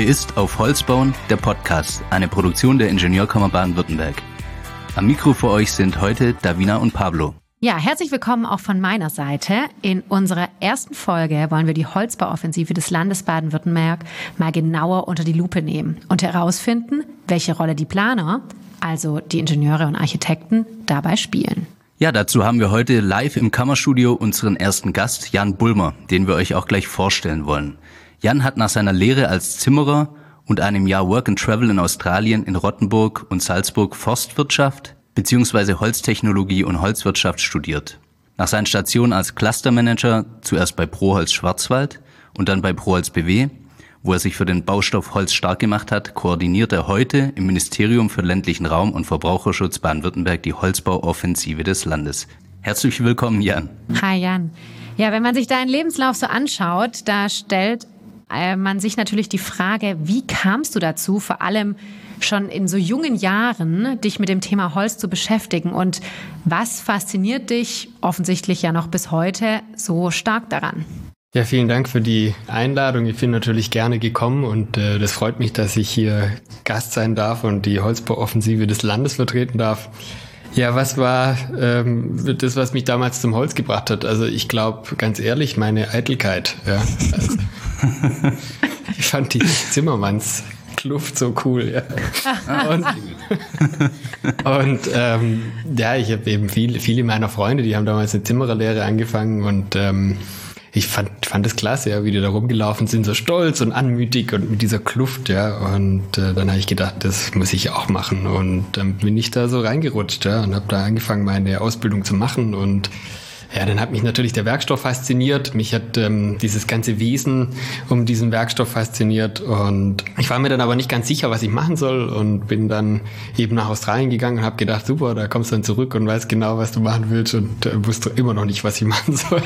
Hier ist Auf Holz bauen, der Podcast, eine Produktion der Ingenieurkammer Baden-Württemberg. Am Mikro für euch sind heute Davina und Pablo. Ja, herzlich willkommen auch von meiner Seite. In unserer ersten Folge wollen wir die Holzbauoffensive des Landes Baden-Württemberg mal genauer unter die Lupe nehmen und herausfinden, welche Rolle die Planer, also die Ingenieure und Architekten, dabei spielen. Ja, dazu haben wir heute live im Kammerstudio unseren ersten Gast, Jan Bulmer, den wir euch auch gleich vorstellen wollen. Jan hat nach seiner Lehre als Zimmerer und einem Jahr Work and Travel in Australien in Rottenburg und Salzburg Forstwirtschaft bzw. Holztechnologie und Holzwirtschaft studiert. Nach seinen Stationen als Clustermanager zuerst bei Proholz Schwarzwald und dann bei Proholz BW wo er sich für den Baustoff Holz stark gemacht hat, koordiniert er heute im Ministerium für ländlichen Raum und Verbraucherschutz Baden-Württemberg die Holzbauoffensive des Landes. Herzlich willkommen, Jan. Hi, Jan. Ja, wenn man sich deinen Lebenslauf so anschaut, da stellt äh, man sich natürlich die Frage, wie kamst du dazu, vor allem schon in so jungen Jahren dich mit dem Thema Holz zu beschäftigen und was fasziniert dich offensichtlich ja noch bis heute so stark daran? Ja, vielen Dank für die Einladung. Ich bin natürlich gerne gekommen und äh, das freut mich, dass ich hier Gast sein darf und die Holzbauoffensive des Landes vertreten darf. Ja, was war ähm, das, was mich damals zum Holz gebracht hat? Also ich glaube, ganz ehrlich, meine Eitelkeit. Ja. Also, ich fand die Zimmermanns Kluft so cool, ja. Und, und ähm, ja, ich habe eben viele, viele meiner Freunde, die haben damals eine Zimmererlehre angefangen und ähm, ich fand, fand es klasse, ja, wie die da rumgelaufen sind, so stolz und anmütig und mit dieser Kluft, ja. Und äh, dann habe ich gedacht, das muss ich auch machen. Und dann bin ich da so reingerutscht, ja, und habe da angefangen, meine Ausbildung zu machen und ja, dann hat mich natürlich der Werkstoff fasziniert. Mich hat ähm, dieses ganze Wesen um diesen Werkstoff fasziniert. Und ich war mir dann aber nicht ganz sicher, was ich machen soll und bin dann eben nach Australien gegangen und habe gedacht, super, da kommst du dann zurück und weißt genau, was du machen willst und äh, wusste immer noch nicht, was ich machen soll.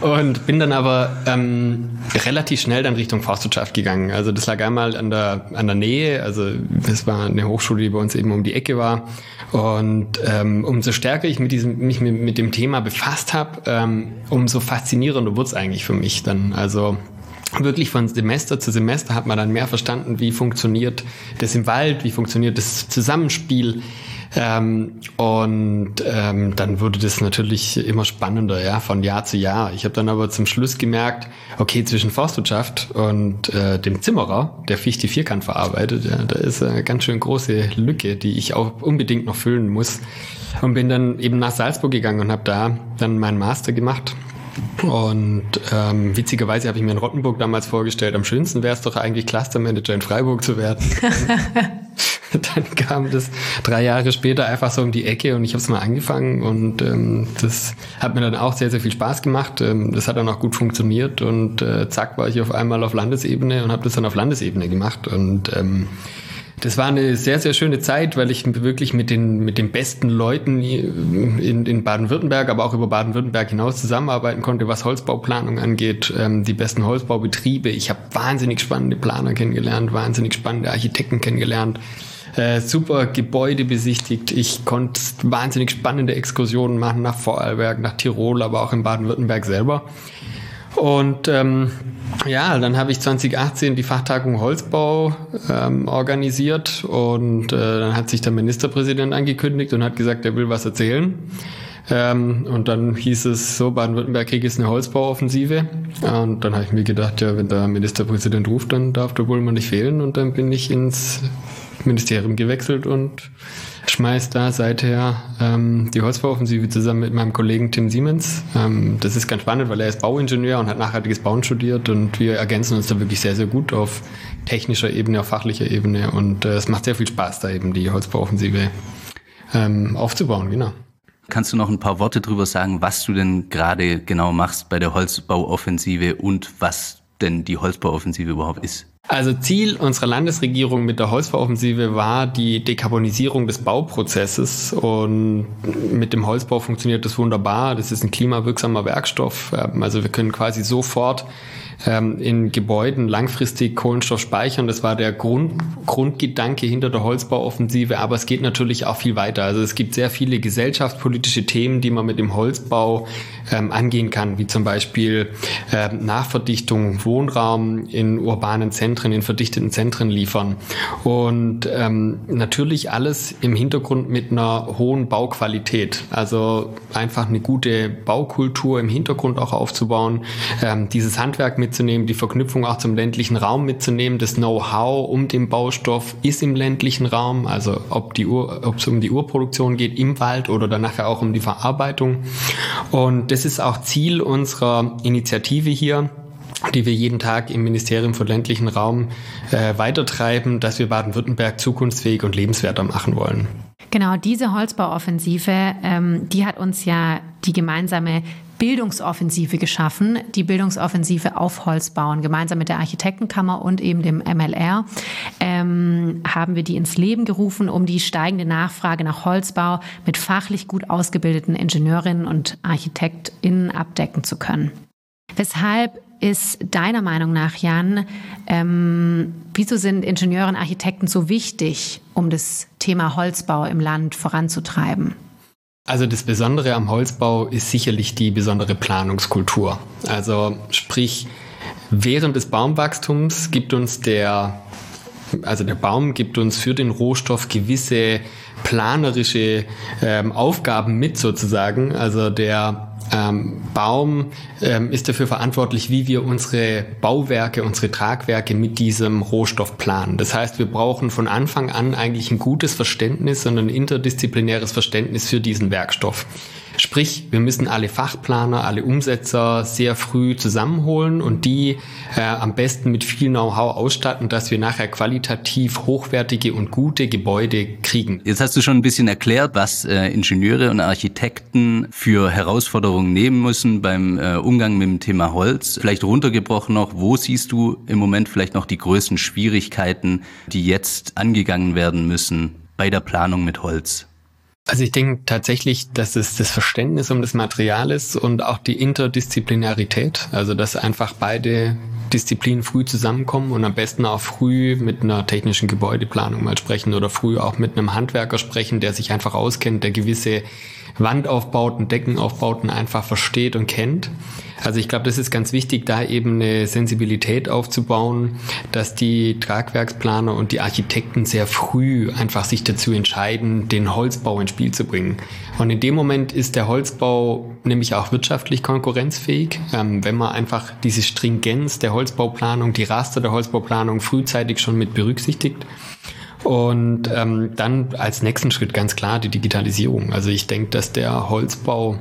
und bin dann aber ähm, relativ schnell dann Richtung Forstwirtschaft gegangen. Also das lag einmal an der, an der Nähe. Also das war eine Hochschule, die bei uns eben um die Ecke war. Und ähm, umso stärker ich mit diesem, mich mit, mit dem Thema befasst habe, ähm, umso faszinierender wurde es eigentlich für mich dann. Also wirklich von Semester zu Semester hat man dann mehr verstanden, wie funktioniert das im Wald, wie funktioniert das Zusammenspiel ähm, und ähm, dann wurde das natürlich immer spannender, ja, von Jahr zu Jahr. Ich habe dann aber zum Schluss gemerkt, okay, zwischen Forstwirtschaft und äh, dem Zimmerer, der Fichte Vierkant verarbeitet, ja, da ist eine ganz schön große Lücke, die ich auch unbedingt noch füllen muss. Und bin dann eben nach Salzburg gegangen und habe da dann meinen Master gemacht und ähm, witzigerweise habe ich mir in Rottenburg damals vorgestellt, am schönsten wäre es doch eigentlich Clustermanager in Freiburg zu werden. dann kam das drei Jahre später einfach so um die Ecke und ich habe es mal angefangen und ähm, das hat mir dann auch sehr, sehr viel Spaß gemacht. Ähm, das hat dann auch gut funktioniert und äh, zack war ich auf einmal auf Landesebene und habe das dann auf Landesebene gemacht und ähm, das war eine sehr, sehr schöne Zeit, weil ich wirklich mit den, mit den besten Leuten in, in Baden-Württemberg, aber auch über Baden-Württemberg hinaus zusammenarbeiten konnte, was Holzbauplanung angeht, ähm, die besten Holzbaubetriebe. Ich habe wahnsinnig spannende Planer kennengelernt, wahnsinnig spannende Architekten kennengelernt äh, super Gebäude besichtigt. Ich konnte wahnsinnig spannende Exkursionen machen nach Vorarlberg, nach Tirol, aber auch in Baden-Württemberg selber. Und ähm, ja, dann habe ich 2018 die Fachtagung Holzbau ähm, organisiert und äh, dann hat sich der Ministerpräsident angekündigt und hat gesagt, er will was erzählen. Ähm, und dann hieß es so, Baden-Württemberg kriegt jetzt eine Holzbauoffensive. Und dann habe ich mir gedacht, ja, wenn der Ministerpräsident ruft, dann darf der wohl mal nicht fehlen. Und dann bin ich ins Ministerium gewechselt und schmeißt da seither ähm, die Holzbauoffensive zusammen mit meinem Kollegen Tim Siemens. Ähm, das ist ganz spannend, weil er ist Bauingenieur und hat nachhaltiges Bauen studiert und wir ergänzen uns da wirklich sehr, sehr gut auf technischer Ebene, auf fachlicher Ebene und äh, es macht sehr viel Spaß, da eben die Holzbauoffensive ähm, aufzubauen, genau. Kannst du noch ein paar Worte drüber sagen, was du denn gerade genau machst bei der Holzbauoffensive und was denn die Holzbauoffensive überhaupt ist? Also Ziel unserer Landesregierung mit der Holzbauoffensive war die Dekarbonisierung des Bauprozesses und mit dem Holzbau funktioniert das wunderbar. Das ist ein klimawirksamer Werkstoff. Ähm, also wir können quasi sofort ähm, in Gebäuden langfristig Kohlenstoff speichern. Das war der Grund, Grundgedanke hinter der Holzbauoffensive. Aber es geht natürlich auch viel weiter. Also es gibt sehr viele gesellschaftspolitische Themen, die man mit dem Holzbau ähm, angehen kann, wie zum Beispiel ähm, Nachverdichtung, Wohnraum in urbanen Zentren, in verdichteten Zentren liefern. Und ähm, natürlich alles im Hintergrund mit einer hohen Bauqualität. Also einfach eine gute Baukultur im Hintergrund auch aufzubauen, ähm, dieses Handwerk mitzunehmen, die Verknüpfung auch zum ländlichen Raum mitzunehmen. Das Know-how um den Baustoff ist im ländlichen Raum, also ob die Ur, ob es um die Urproduktion geht im Wald oder dann nachher auch um die Verarbeitung. Und das ist auch Ziel unserer Initiative hier die wir jeden Tag im Ministerium für ländlichen Raum äh, weitertreiben, dass wir Baden-Württemberg zukunftsfähig und lebenswerter machen wollen. Genau, diese Holzbauoffensive, ähm, die hat uns ja die gemeinsame Bildungsoffensive geschaffen, die Bildungsoffensive auf Holzbauen. Gemeinsam mit der Architektenkammer und eben dem MLR ähm, haben wir die ins Leben gerufen, um die steigende Nachfrage nach Holzbau mit fachlich gut ausgebildeten Ingenieurinnen und ArchitektInnen abdecken zu können. Weshalb ist deiner Meinung nach, Jan, ähm, wieso sind Ingenieure und Architekten so wichtig, um das Thema Holzbau im Land voranzutreiben? Also das Besondere am Holzbau ist sicherlich die besondere Planungskultur. Also sprich, während des Baumwachstums gibt uns der, also der Baum gibt uns für den Rohstoff gewisse planerische ähm, Aufgaben mit sozusagen. Also der ähm, Baum ähm, ist dafür verantwortlich, wie wir unsere Bauwerke, unsere Tragwerke mit diesem Rohstoff planen. Das heißt, wir brauchen von Anfang an eigentlich ein gutes Verständnis und ein interdisziplinäres Verständnis für diesen Werkstoff. Sprich, wir müssen alle Fachplaner, alle Umsetzer sehr früh zusammenholen und die äh, am besten mit viel Know-how ausstatten, dass wir nachher qualitativ hochwertige und gute Gebäude kriegen. Jetzt hast du schon ein bisschen erklärt, was äh, Ingenieure und Architekten für Herausforderungen nehmen müssen beim äh, Umgang mit dem Thema Holz. Vielleicht runtergebrochen noch, wo siehst du im Moment vielleicht noch die größten Schwierigkeiten, die jetzt angegangen werden müssen bei der Planung mit Holz? Also ich denke tatsächlich, dass es das Verständnis um das Material ist und auch die Interdisziplinarität, also dass einfach beide Disziplinen früh zusammenkommen und am besten auch früh mit einer technischen Gebäudeplanung mal sprechen oder früh auch mit einem Handwerker sprechen, der sich einfach auskennt, der gewisse Wandaufbauten, Deckenaufbauten einfach versteht und kennt. Also ich glaube, das ist ganz wichtig, da eben eine Sensibilität aufzubauen, dass die Tragwerksplaner und die Architekten sehr früh einfach sich dazu entscheiden, den Holzbau ins Spiel zu bringen. Und in dem Moment ist der Holzbau nämlich auch wirtschaftlich konkurrenzfähig, ähm, wenn man einfach diese Stringenz der Holzbauplanung, die Raster der Holzbauplanung frühzeitig schon mit berücksichtigt. Und ähm, dann als nächsten Schritt ganz klar die Digitalisierung. Also ich denke, dass der Holzbau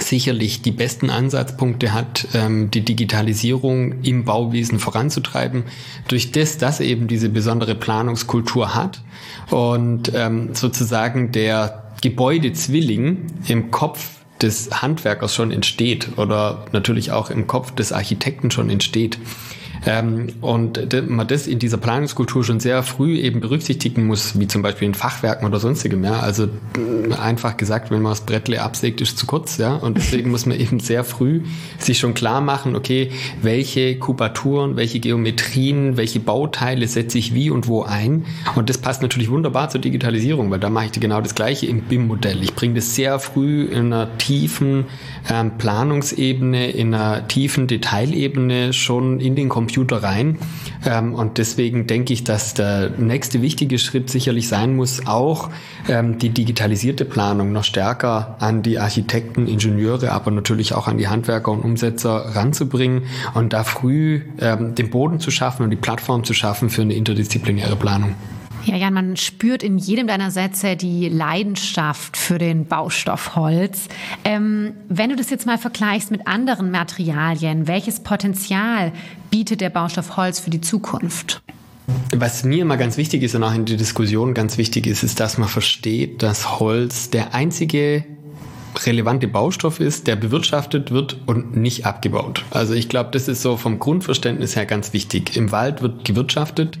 sicherlich die besten Ansatzpunkte hat, ähm, die Digitalisierung im Bauwesen voranzutreiben, durch das, dass eben diese besondere Planungskultur hat und ähm, sozusagen der Gebäudezwilling im Kopf des Handwerkers schon entsteht oder natürlich auch im Kopf des Architekten schon entsteht. Ähm, und man das in dieser Planungskultur schon sehr früh eben berücksichtigen muss, wie zum Beispiel in Fachwerken oder sonstigem. Ja? Also einfach gesagt, wenn man das Brettle absägt, ist zu kurz. Ja? Und deswegen muss man eben sehr früh sich schon klar machen, okay, welche Kubaturen, welche Geometrien, welche Bauteile setze ich wie und wo ein. Und das passt natürlich wunderbar zur Digitalisierung, weil da mache ich genau das Gleiche im BIM-Modell. Ich bringe das sehr früh in einer tiefen ähm, Planungsebene, in einer tiefen Detailebene schon in den Computer Computer rein. Ähm, und deswegen denke ich, dass der nächste wichtige Schritt sicherlich sein muss, auch ähm, die digitalisierte Planung noch stärker an die Architekten, Ingenieure, aber natürlich auch an die Handwerker und Umsetzer ranzubringen und da früh ähm, den Boden zu schaffen und die Plattform zu schaffen für eine interdisziplinäre Planung. Ja, Jan, man spürt in jedem deiner Sätze die Leidenschaft für den Baustoff Holz. Ähm, wenn du das jetzt mal vergleichst mit anderen Materialien, welches Potenzial bietet der Baustoff Holz für die Zukunft? Was mir immer ganz wichtig ist und auch in der Diskussion ganz wichtig ist, ist, dass man versteht, dass Holz der einzige relevante Baustoff ist, der bewirtschaftet wird und nicht abgebaut. Also ich glaube, das ist so vom Grundverständnis her ganz wichtig. Im Wald wird gewirtschaftet,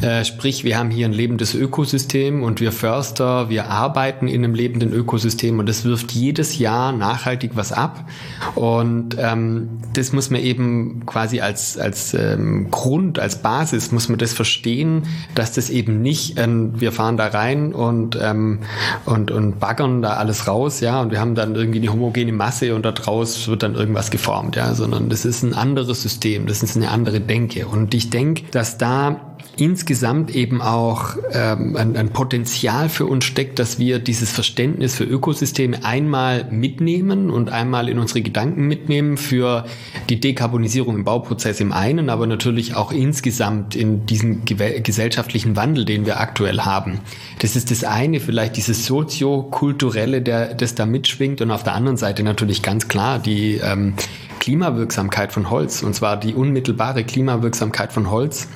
äh, sprich wir haben hier ein lebendes Ökosystem und wir Förster, wir arbeiten in einem lebenden Ökosystem und das wirft jedes Jahr nachhaltig was ab und ähm, das muss man eben quasi als, als ähm, Grund, als Basis, muss man das verstehen, dass das eben nicht, ähm, wir fahren da rein und, ähm, und, und baggern da alles raus, ja, und wir haben dann irgendwie die homogene Masse und daraus wird dann irgendwas geformt, ja, sondern das ist ein anderes System, das ist eine andere Denke. Und ich denke, dass da insgesamt eben auch ähm, ein, ein Potenzial für uns steckt, dass wir dieses Verständnis für Ökosysteme einmal mitnehmen und einmal in unsere Gedanken mitnehmen für die Dekarbonisierung im Bauprozess im einen, aber natürlich auch insgesamt in diesem gesellschaftlichen Wandel, den wir aktuell haben. Das ist das eine, vielleicht dieses soziokulturelle, der, das da mitschwingt und auf der anderen Seite natürlich ganz klar die ähm, Klimawirksamkeit von Holz und zwar die unmittelbare Klimawirksamkeit von Holz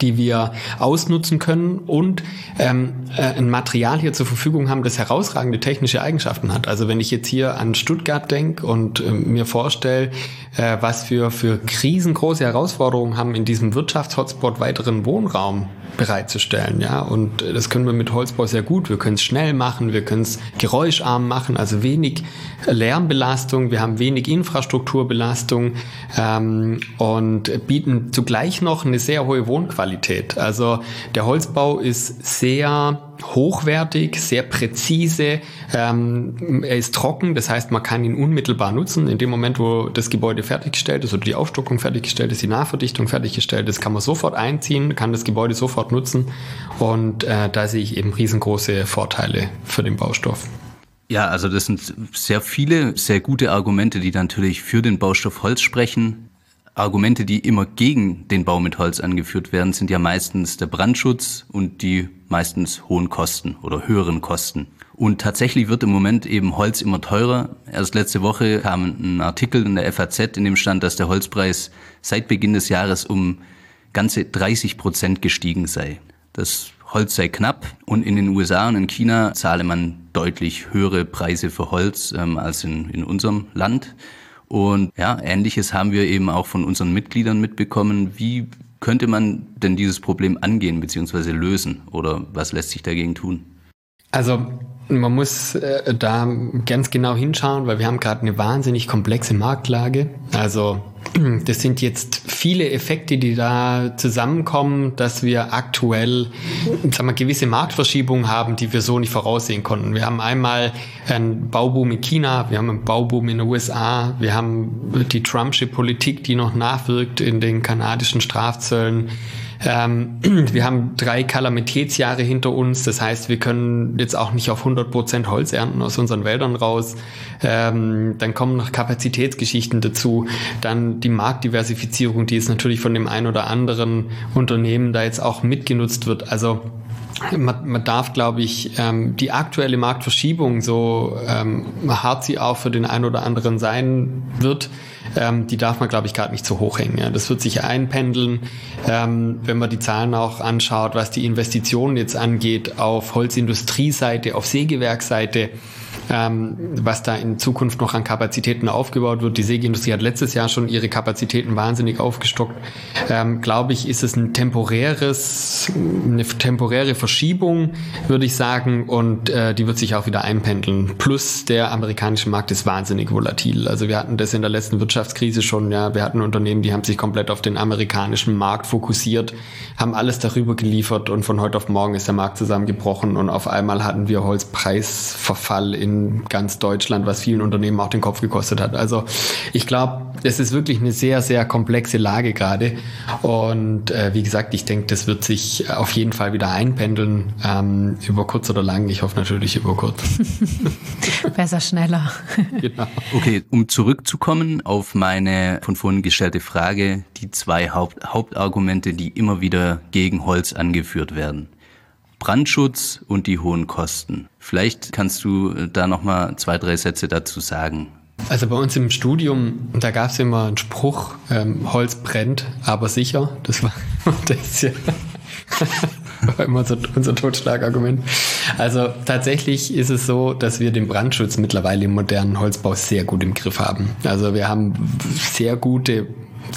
die wir ausnutzen können und ähm, äh, ein Material hier zur Verfügung haben, das herausragende technische Eigenschaften hat. Also wenn ich jetzt hier an Stuttgart denke und äh, mir vorstelle, äh, was wir für riesengroße Herausforderungen haben, in diesem Wirtschaftshotspot weiteren Wohnraum bereitzustellen. Ja, und das können wir mit Holzbau sehr gut. Wir können es schnell machen, wir können es geräuscharm machen, also wenig Lärmbelastung, wir haben wenig Infrastrukturbelastung ähm, und bieten zugleich noch eine sehr hohe Wohnqualität. Also der Holzbau ist sehr hochwertig, sehr präzise. Ähm, er ist trocken, das heißt, man kann ihn unmittelbar nutzen. In dem Moment, wo das Gebäude fertiggestellt ist oder die Aufstockung fertiggestellt ist, die Nachverdichtung fertiggestellt ist, kann man sofort einziehen, kann das Gebäude sofort nutzen. Und äh, da sehe ich eben riesengroße Vorteile für den Baustoff. Ja, also das sind sehr viele, sehr gute Argumente, die natürlich für den Baustoff Holz sprechen. Argumente, die immer gegen den Bau mit Holz angeführt werden, sind ja meistens der Brandschutz und die meistens hohen Kosten oder höheren Kosten. Und tatsächlich wird im Moment eben Holz immer teurer. Erst letzte Woche kam ein Artikel in der FAZ, in dem stand, dass der Holzpreis seit Beginn des Jahres um ganze 30 Prozent gestiegen sei. Das Holz sei knapp und in den USA und in China zahle man deutlich höhere Preise für Holz ähm, als in, in unserem Land. Und ja, ähnliches haben wir eben auch von unseren Mitgliedern mitbekommen. Wie könnte man denn dieses Problem angehen bzw. lösen oder was lässt sich dagegen tun? Also man muss äh, da ganz genau hinschauen, weil wir haben gerade eine wahnsinnig komplexe Marktlage. Also das sind jetzt viele Effekte, die da zusammenkommen, dass wir aktuell sagen wir, gewisse Marktverschiebungen haben, die wir so nicht voraussehen konnten. Wir haben einmal einen Bauboom in China, wir haben einen Bauboom in den USA, wir haben die Trumpsche Politik, die noch nachwirkt in den kanadischen Strafzöllen. Ähm, wir haben drei Kalamitätsjahre hinter uns. Das heißt, wir können jetzt auch nicht auf 100 Prozent Holz ernten aus unseren Wäldern raus. Ähm, dann kommen noch Kapazitätsgeschichten dazu. Dann die Marktdiversifizierung, die ist natürlich von dem einen oder anderen Unternehmen da jetzt auch mitgenutzt wird. Also man, man darf, glaube ich, ähm, die aktuelle Marktverschiebung, so ähm, hart sie auch für den einen oder anderen sein wird, ähm, die darf man, glaube ich, gerade nicht zu hoch hängen. Ja. Das wird sich einpendeln, ähm, wenn man die Zahlen auch anschaut, was die Investitionen jetzt angeht auf Holzindustrie-Seite, auf Sägewerkseite ähm, was da in Zukunft noch an Kapazitäten aufgebaut wird. Die Sägeindustrie hat letztes Jahr schon ihre Kapazitäten wahnsinnig aufgestockt. Ähm, Glaube ich, ist es ein temporäres, eine temporäre Verschiebung, würde ich sagen, und äh, die wird sich auch wieder einpendeln. Plus der amerikanische Markt ist wahnsinnig volatil. Also wir hatten das in der letzten Wirtschaftskrise schon, ja, wir hatten Unternehmen, die haben sich komplett auf den amerikanischen Markt fokussiert, haben alles darüber geliefert und von heute auf morgen ist der Markt zusammengebrochen und auf einmal hatten wir Holzpreisverfall in ganz Deutschland, was vielen Unternehmen auch den Kopf gekostet hat. Also ich glaube, es ist wirklich eine sehr, sehr komplexe Lage gerade. Und äh, wie gesagt, ich denke, das wird sich auf jeden Fall wieder einpendeln, ähm, über kurz oder lang. Ich hoffe natürlich über kurz. Besser schneller. genau. Okay, um zurückzukommen auf meine von vorhin gestellte Frage, die zwei Haupt Hauptargumente, die immer wieder gegen Holz angeführt werden. Brandschutz und die hohen Kosten. Vielleicht kannst du äh, da noch mal zwei, drei Sätze dazu sagen. Also bei uns im Studium, da gab es immer einen Spruch, ähm, Holz brennt, aber sicher. Das war das ja war immer so unser Totschlagargument. Also tatsächlich ist es so, dass wir den Brandschutz mittlerweile im modernen Holzbau sehr gut im Griff haben. Also wir haben sehr gute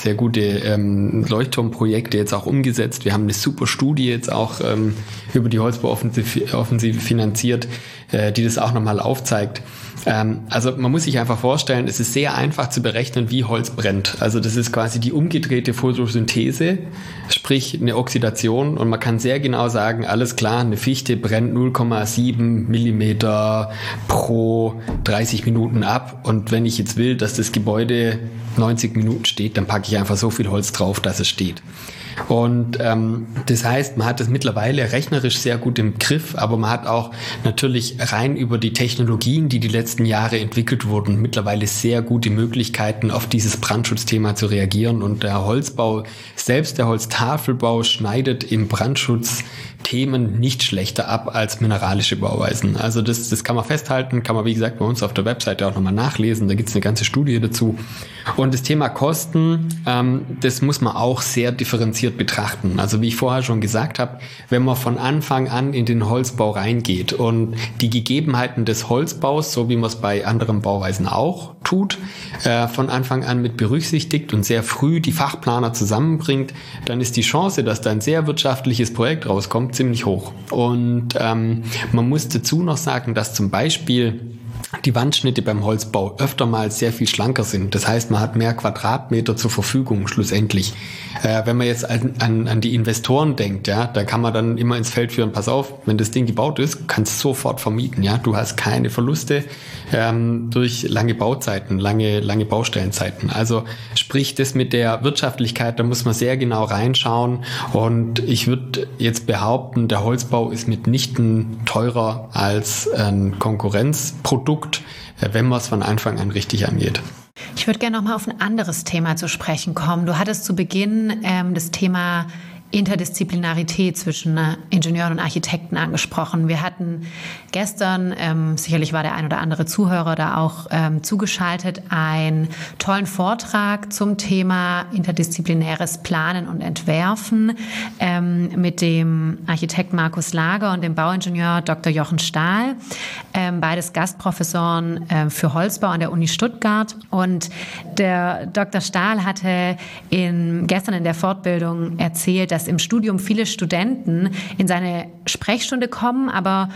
sehr gute ähm, Leuchtturmprojekte jetzt auch umgesetzt. Wir haben eine super Studie jetzt auch ähm, über die Holzbauoffensive finanziert, äh, die das auch nochmal aufzeigt. Ähm, also man muss sich einfach vorstellen, es ist sehr einfach zu berechnen, wie Holz brennt. Also das ist quasi die umgedrehte Photosynthese, sprich eine Oxidation und man kann sehr genau sagen, alles klar, eine Fichte brennt 0,7 Millimeter pro 30 Minuten ab und wenn ich jetzt will, dass das Gebäude 90 Minuten steht, dann packe ich einfach so viel Holz drauf, dass es steht. Und ähm, das heißt, man hat es mittlerweile rechnerisch sehr gut im Griff, aber man hat auch natürlich rein über die Technologien, die die letzten Jahre entwickelt wurden, mittlerweile sehr gute Möglichkeiten, auf dieses Brandschutzthema zu reagieren. Und der Holzbau, selbst der Holztafelbau schneidet im Brandschutz Themen nicht schlechter ab als mineralische Bauweisen. Also das, das kann man festhalten, kann man wie gesagt bei uns auf der Webseite auch nochmal nachlesen. Da gibt es eine ganze Studie dazu. Und das Thema Kosten, ähm, das muss man auch sehr differenziert betrachten. Also wie ich vorher schon gesagt habe, wenn man von Anfang an in den Holzbau reingeht und die Gegebenheiten des Holzbaus, so wie man es bei anderen Bauweisen auch tut, äh, von Anfang an mit berücksichtigt und sehr früh die Fachplaner zusammenbringt, dann ist die Chance, dass da ein sehr wirtschaftliches Projekt rauskommt, ziemlich hoch. Und ähm, man muss dazu noch sagen, dass zum Beispiel die Wandschnitte beim Holzbau öfter mal sehr viel schlanker sind. Das heißt, man hat mehr Quadratmeter zur Verfügung schlussendlich. Äh, wenn man jetzt an, an, an, die Investoren denkt, ja, da kann man dann immer ins Feld führen, pass auf, wenn das Ding gebaut ist, kannst du sofort vermieten, ja. Du hast keine Verluste ähm, durch lange Bauzeiten, lange, lange Baustellenzeiten. Also sprich das mit der Wirtschaftlichkeit, da muss man sehr genau reinschauen. Und ich würde jetzt behaupten, der Holzbau ist mitnichten teurer als ein Konkurrenzprodukt, äh, wenn man es von Anfang an richtig angeht. Ich würde gerne noch mal auf ein anderes Thema zu sprechen kommen. Du hattest zu Beginn ähm, das Thema Interdisziplinarität zwischen äh, Ingenieuren und Architekten angesprochen. Wir hatten gestern, ähm, sicherlich war der ein oder andere Zuhörer da auch ähm, zugeschaltet, einen tollen Vortrag zum Thema interdisziplinäres Planen und Entwerfen ähm, mit dem Architekt Markus Lager und dem Bauingenieur Dr. Jochen Stahl, ähm, beides Gastprofessoren äh, für Holzbau an der Uni Stuttgart. Und der Dr. Stahl hatte in, gestern in der Fortbildung erzählt, dass dass im Studium viele Studenten in seine Sprechstunde kommen, aber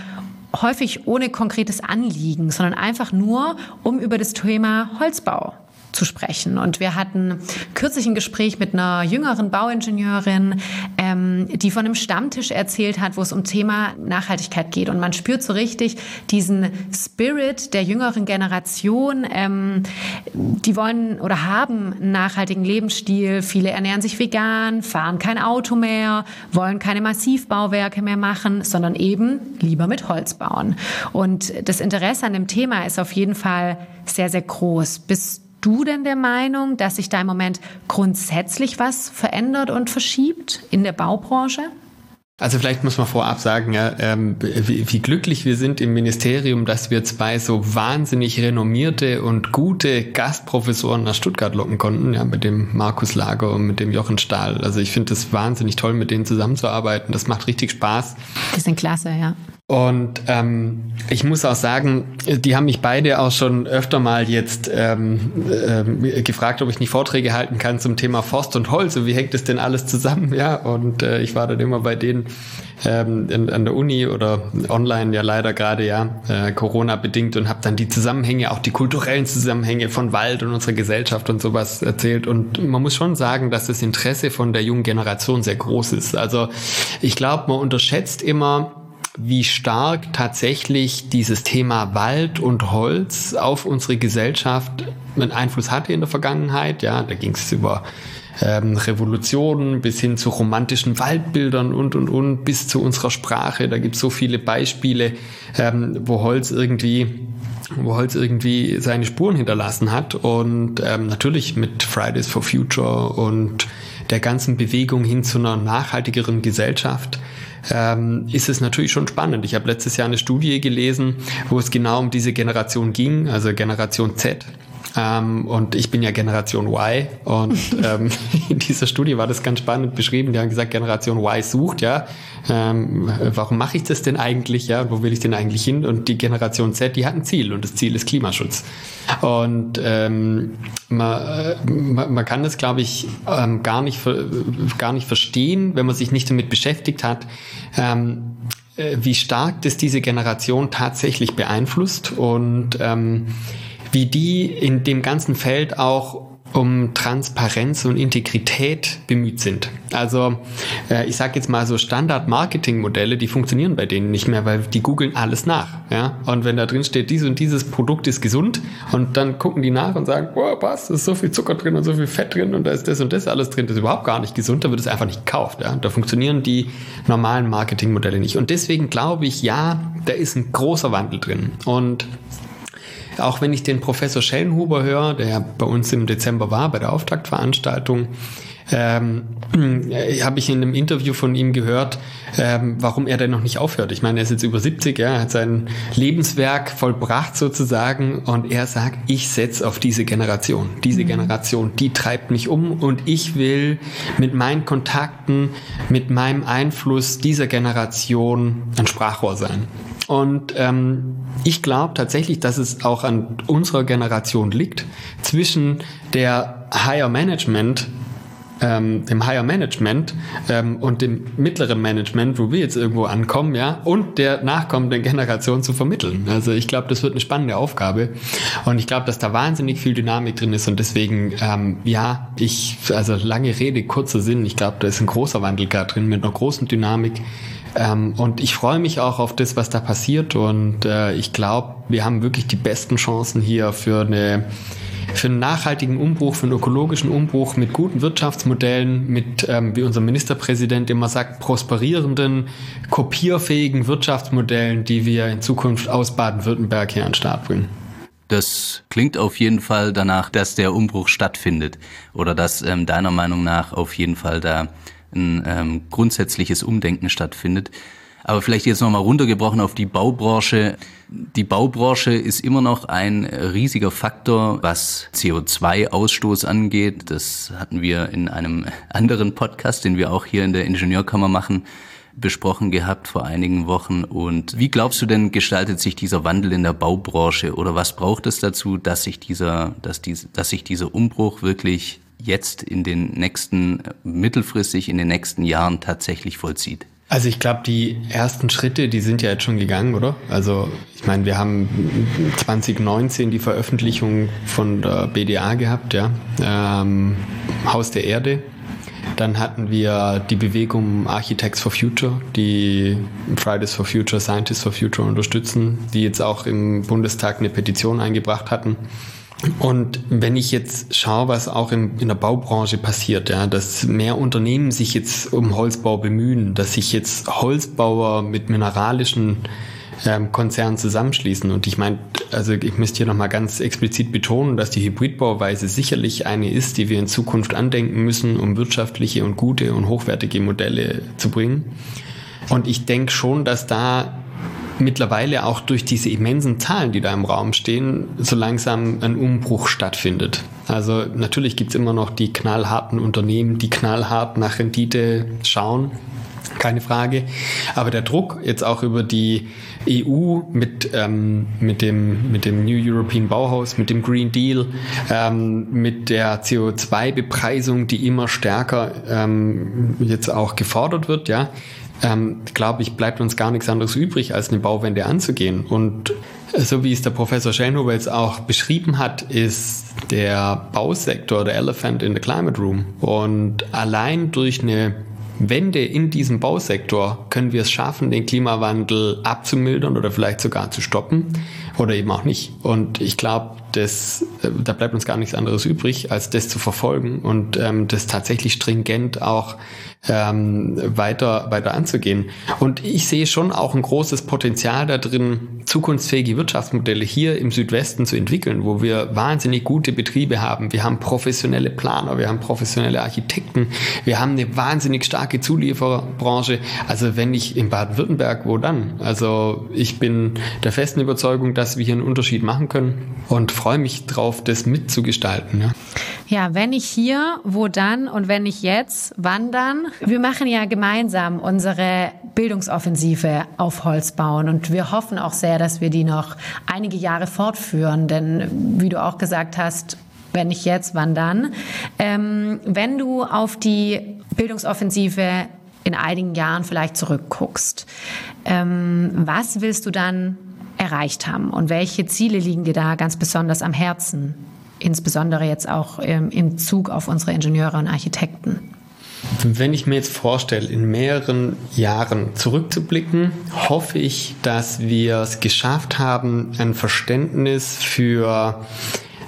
häufig ohne konkretes Anliegen, sondern einfach nur, um über das Thema Holzbau zu sprechen. Und wir hatten kürzlich ein Gespräch mit einer jüngeren Bauingenieurin, ähm, die von einem Stammtisch erzählt hat, wo es um Thema Nachhaltigkeit geht. Und man spürt so richtig diesen Spirit der jüngeren Generation. Ähm, die wollen oder haben einen nachhaltigen Lebensstil. Viele ernähren sich vegan, fahren kein Auto mehr, wollen keine Massivbauwerke mehr machen, sondern eben lieber mit Holz bauen. Und das Interesse an dem Thema ist auf jeden Fall sehr, sehr groß. Bist du denn der Meinung, dass sich da im Moment grundsätzlich was verändert und verschiebt in der Baubranche? Also vielleicht muss man vorab sagen, ja, ähm, wie, wie, glücklich wir sind im Ministerium, dass wir zwei so wahnsinnig renommierte und gute Gastprofessoren nach Stuttgart locken konnten, ja, mit dem Markus Lager und mit dem Jochen Stahl. Also ich finde es wahnsinnig toll, mit denen zusammenzuarbeiten. Das macht richtig Spaß. Die sind klasse, ja. Und ähm, ich muss auch sagen, die haben mich beide auch schon öfter mal jetzt ähm, äh, gefragt, ob ich nicht Vorträge halten kann zum Thema Forst und Holz und wie hängt das denn alles zusammen, ja? Und äh, ich war dann immer bei denen ähm, in, an der Uni oder online ja leider gerade ja äh, Corona bedingt und habe dann die Zusammenhänge, auch die kulturellen Zusammenhänge von Wald und unserer Gesellschaft und sowas erzählt. Und man muss schon sagen, dass das Interesse von der jungen Generation sehr groß ist. Also ich glaube, man unterschätzt immer wie stark tatsächlich dieses Thema Wald und Holz auf unsere Gesellschaft einen Einfluss hatte in der Vergangenheit. Ja, da ging es über ähm, Revolutionen bis hin zu romantischen Waldbildern und und und bis zu unserer Sprache. Da gibt es so viele Beispiele, ähm, wo Holz irgendwie wo Holz irgendwie seine Spuren hinterlassen hat und ähm, natürlich mit Fridays for Future und der ganzen Bewegung hin zu einer nachhaltigeren Gesellschaft ähm, ist es natürlich schon spannend. Ich habe letztes Jahr eine Studie gelesen, wo es genau um diese Generation ging, also Generation Z. Ähm, und ich bin ja Generation Y. Und ähm, in dieser Studie war das ganz spannend beschrieben. Die haben gesagt, Generation Y sucht, ja. Ähm, warum mache ich das denn eigentlich, ja? Wo will ich denn eigentlich hin? Und die Generation Z, die hat ein Ziel und das Ziel ist Klimaschutz. Und ähm, man, äh, man, man kann das, glaube ich, ähm, gar, nicht, gar nicht verstehen, wenn man sich nicht damit beschäftigt hat. Ähm, äh, wie stark das diese Generation tatsächlich beeinflusst und ähm, wie die in dem ganzen Feld auch um Transparenz und Integrität bemüht sind. Also äh, ich sage jetzt mal so Standard-Marketing-Modelle, die funktionieren bei denen nicht mehr, weil die googeln alles nach. Ja? Und wenn da drin steht, dieses und dieses Produkt ist gesund und dann gucken die nach und sagen, boah, was, da ist so viel Zucker drin und so viel Fett drin und da ist das und das alles drin, das ist überhaupt gar nicht gesund, da wird es einfach nicht gekauft. Ja? Da funktionieren die normalen Marketing-Modelle nicht. Und deswegen glaube ich, ja, da ist ein großer Wandel drin. Und auch wenn ich den Professor Schellenhuber höre, der bei uns im Dezember war bei der Auftaktveranstaltung, ähm, äh, habe ich in einem Interview von ihm gehört, ähm, warum er denn noch nicht aufhört. Ich meine, er ist jetzt über 70, ja, hat sein Lebenswerk vollbracht sozusagen und er sagt, ich setze auf diese Generation. Diese mhm. Generation, die treibt mich um und ich will mit meinen Kontakten, mit meinem Einfluss dieser Generation ein Sprachrohr sein. Und ähm, ich glaube tatsächlich, dass es auch an unserer Generation liegt, zwischen der Higher Management ähm, dem Higher Management ähm, und dem mittleren Management, wo wir jetzt irgendwo ankommen, ja, und der nachkommenden Generation zu vermitteln. Also ich glaube, das wird eine spannende Aufgabe und ich glaube, dass da wahnsinnig viel Dynamik drin ist und deswegen, ähm, ja, ich, also lange Rede, kurzer Sinn, ich glaube, da ist ein großer Wandel gerade drin mit einer großen Dynamik. Ähm, und ich freue mich auch auf das, was da passiert. Und äh, ich glaube, wir haben wirklich die besten Chancen hier für eine für einen nachhaltigen Umbruch, für einen ökologischen Umbruch mit guten Wirtschaftsmodellen, mit, ähm, wie unser Ministerpräsident immer sagt, prosperierenden, kopierfähigen Wirtschaftsmodellen, die wir in Zukunft aus Baden-Württemberg hier an den Start bringen. Das klingt auf jeden Fall danach, dass der Umbruch stattfindet oder dass ähm, deiner Meinung nach auf jeden Fall da ein ähm, grundsätzliches Umdenken stattfindet. Aber vielleicht jetzt nochmal runtergebrochen auf die Baubranche. Die Baubranche ist immer noch ein riesiger Faktor, was CO2-Ausstoß angeht. Das hatten wir in einem anderen Podcast, den wir auch hier in der Ingenieurkammer machen, besprochen gehabt vor einigen Wochen. Und wie glaubst du denn, gestaltet sich dieser Wandel in der Baubranche oder was braucht es dazu, dass sich dieser, dass diese, dass sich dieser Umbruch wirklich jetzt in den nächsten, mittelfristig in den nächsten Jahren tatsächlich vollzieht? Also ich glaube, die ersten Schritte, die sind ja jetzt schon gegangen, oder? Also ich meine, wir haben 2019 die Veröffentlichung von der BDA gehabt, ja, ähm, Haus der Erde. Dann hatten wir die Bewegung Architects for Future, die Fridays for Future, Scientists for Future unterstützen, die jetzt auch im Bundestag eine Petition eingebracht hatten. Und wenn ich jetzt schaue, was auch in, in der Baubranche passiert, ja, dass mehr Unternehmen sich jetzt um Holzbau bemühen, dass sich jetzt Holzbauer mit mineralischen ähm, Konzernen zusammenschließen. Und ich meine, also ich müsste hier nochmal ganz explizit betonen, dass die Hybridbauweise sicherlich eine ist, die wir in Zukunft andenken müssen, um wirtschaftliche und gute und hochwertige Modelle zu bringen. Und ich denke schon, dass da mittlerweile auch durch diese immensen Zahlen, die da im Raum stehen, so langsam ein Umbruch stattfindet. Also natürlich gibt's immer noch die knallharten Unternehmen, die knallhart nach Rendite schauen, keine Frage. Aber der Druck jetzt auch über die EU mit, ähm, mit, dem, mit dem New European Bauhaus, mit dem Green Deal, ähm, mit der CO2-Bepreisung, die immer stärker ähm, jetzt auch gefordert wird, ja, ähm, glaube ich, bleibt uns gar nichts anderes übrig, als eine Bauwende anzugehen. Und so wie es der Professor Schellenhuber jetzt auch beschrieben hat, ist der Bausektor der Elephant in the Climate Room. Und allein durch eine Wende in diesem Bausektor können wir es schaffen, den Klimawandel abzumildern oder vielleicht sogar zu stoppen oder eben auch nicht. Und ich glaube, das, äh, da bleibt uns gar nichts anderes übrig, als das zu verfolgen und ähm, das tatsächlich stringent auch ähm, weiter, weiter anzugehen. Und ich sehe schon auch ein großes Potenzial da drin, zukunftsfähige Wirtschaftsmodelle hier im Südwesten zu entwickeln, wo wir wahnsinnig gute Betriebe haben. Wir haben professionelle Planer, wir haben professionelle Architekten, wir haben eine wahnsinnig starke Zuliefererbranche. Also wenn ich in Baden-Württemberg, wo dann? Also ich bin der festen Überzeugung, dass wir hier einen Unterschied machen können und freue mich drauf, das mitzugestalten. Ja. Ja, wenn nicht hier, wo dann und wenn nicht jetzt, wann dann? Wir machen ja gemeinsam unsere Bildungsoffensive auf Holz bauen und wir hoffen auch sehr, dass wir die noch einige Jahre fortführen, denn wie du auch gesagt hast, wenn nicht jetzt, wann dann? Ähm, wenn du auf die Bildungsoffensive in einigen Jahren vielleicht zurückguckst, ähm, was willst du dann erreicht haben und welche Ziele liegen dir da ganz besonders am Herzen? insbesondere jetzt auch ähm, im Zug auf unsere Ingenieure und Architekten. Wenn ich mir jetzt vorstelle, in mehreren Jahren zurückzublicken, hoffe ich, dass wir es geschafft haben, ein Verständnis für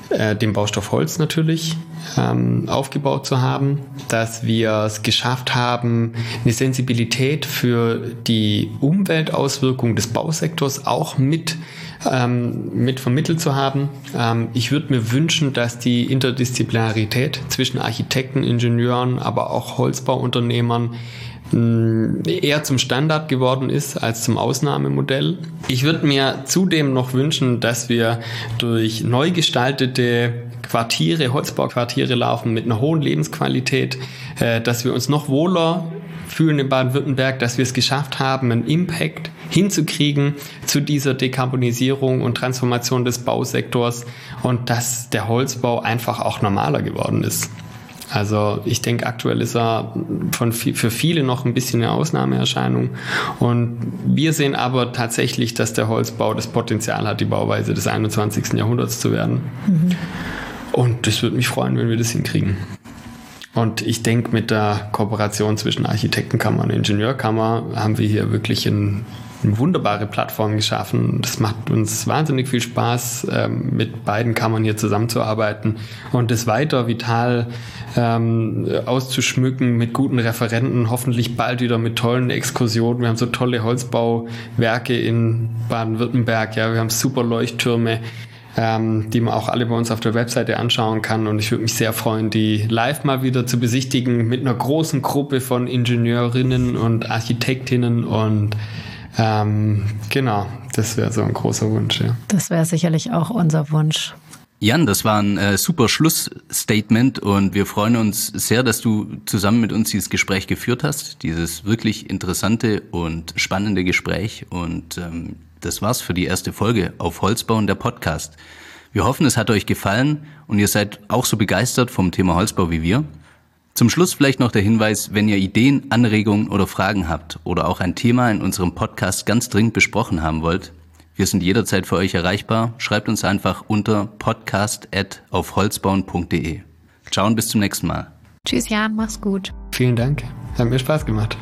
äh, Baustoff Holz natürlich ähm, aufgebaut zu haben, dass wir es geschafft haben, eine Sensibilität für die Umweltauswirkungen des Bausektors auch mit ähm, mit vermittelt zu haben. Ähm, ich würde mir wünschen, dass die Interdisziplinarität zwischen Architekten, Ingenieuren, aber auch Holzbauunternehmern eher zum Standard geworden ist als zum Ausnahmemodell. Ich würde mir zudem noch wünschen, dass wir durch neu gestaltete Quartiere, Holzbauquartiere laufen mit einer hohen Lebensqualität, äh, dass wir uns noch wohler fühlen in Baden-Württemberg, dass wir es geschafft haben, einen Impact hinzukriegen zu dieser Dekarbonisierung und Transformation des Bausektors und dass der Holzbau einfach auch normaler geworden ist. Also ich denke, aktuell ist er von, für viele noch ein bisschen eine Ausnahmeerscheinung. Und wir sehen aber tatsächlich, dass der Holzbau das Potenzial hat, die Bauweise des 21. Jahrhunderts zu werden. Mhm. Und das würde mich freuen, wenn wir das hinkriegen. Und ich denke, mit der Kooperation zwischen Architektenkammer und Ingenieurkammer haben wir hier wirklich ein, eine wunderbare Plattform geschaffen. Das macht uns wahnsinnig viel Spaß, ähm, mit beiden Kammern hier zusammenzuarbeiten und das weiter vital ähm, auszuschmücken mit guten Referenten, hoffentlich bald wieder mit tollen Exkursionen. Wir haben so tolle Holzbauwerke in Baden-Württemberg, ja, wir haben super Leuchttürme ähm, die man auch alle bei uns auf der Webseite anschauen kann. Und ich würde mich sehr freuen, die live mal wieder zu besichtigen mit einer großen Gruppe von Ingenieurinnen und Architektinnen und ähm, genau, das wäre so ein großer Wunsch. Ja. Das wäre sicherlich auch unser Wunsch. Jan, das war ein äh, super Schlussstatement und wir freuen uns sehr, dass du zusammen mit uns dieses Gespräch geführt hast, dieses wirklich interessante und spannende Gespräch. Und ähm, das war's für die erste Folge auf Holzbauen der Podcast. Wir hoffen, es hat euch gefallen und ihr seid auch so begeistert vom Thema Holzbau wie wir. Zum Schluss vielleicht noch der Hinweis, wenn ihr Ideen, Anregungen oder Fragen habt oder auch ein Thema in unserem Podcast ganz dringend besprochen haben wollt, wir sind jederzeit für euch erreichbar. Schreibt uns einfach unter podcast.aufholzbauen.de. Ciao und bis zum nächsten Mal. Tschüss Jan, mach's gut. Vielen Dank. Hat mir Spaß gemacht.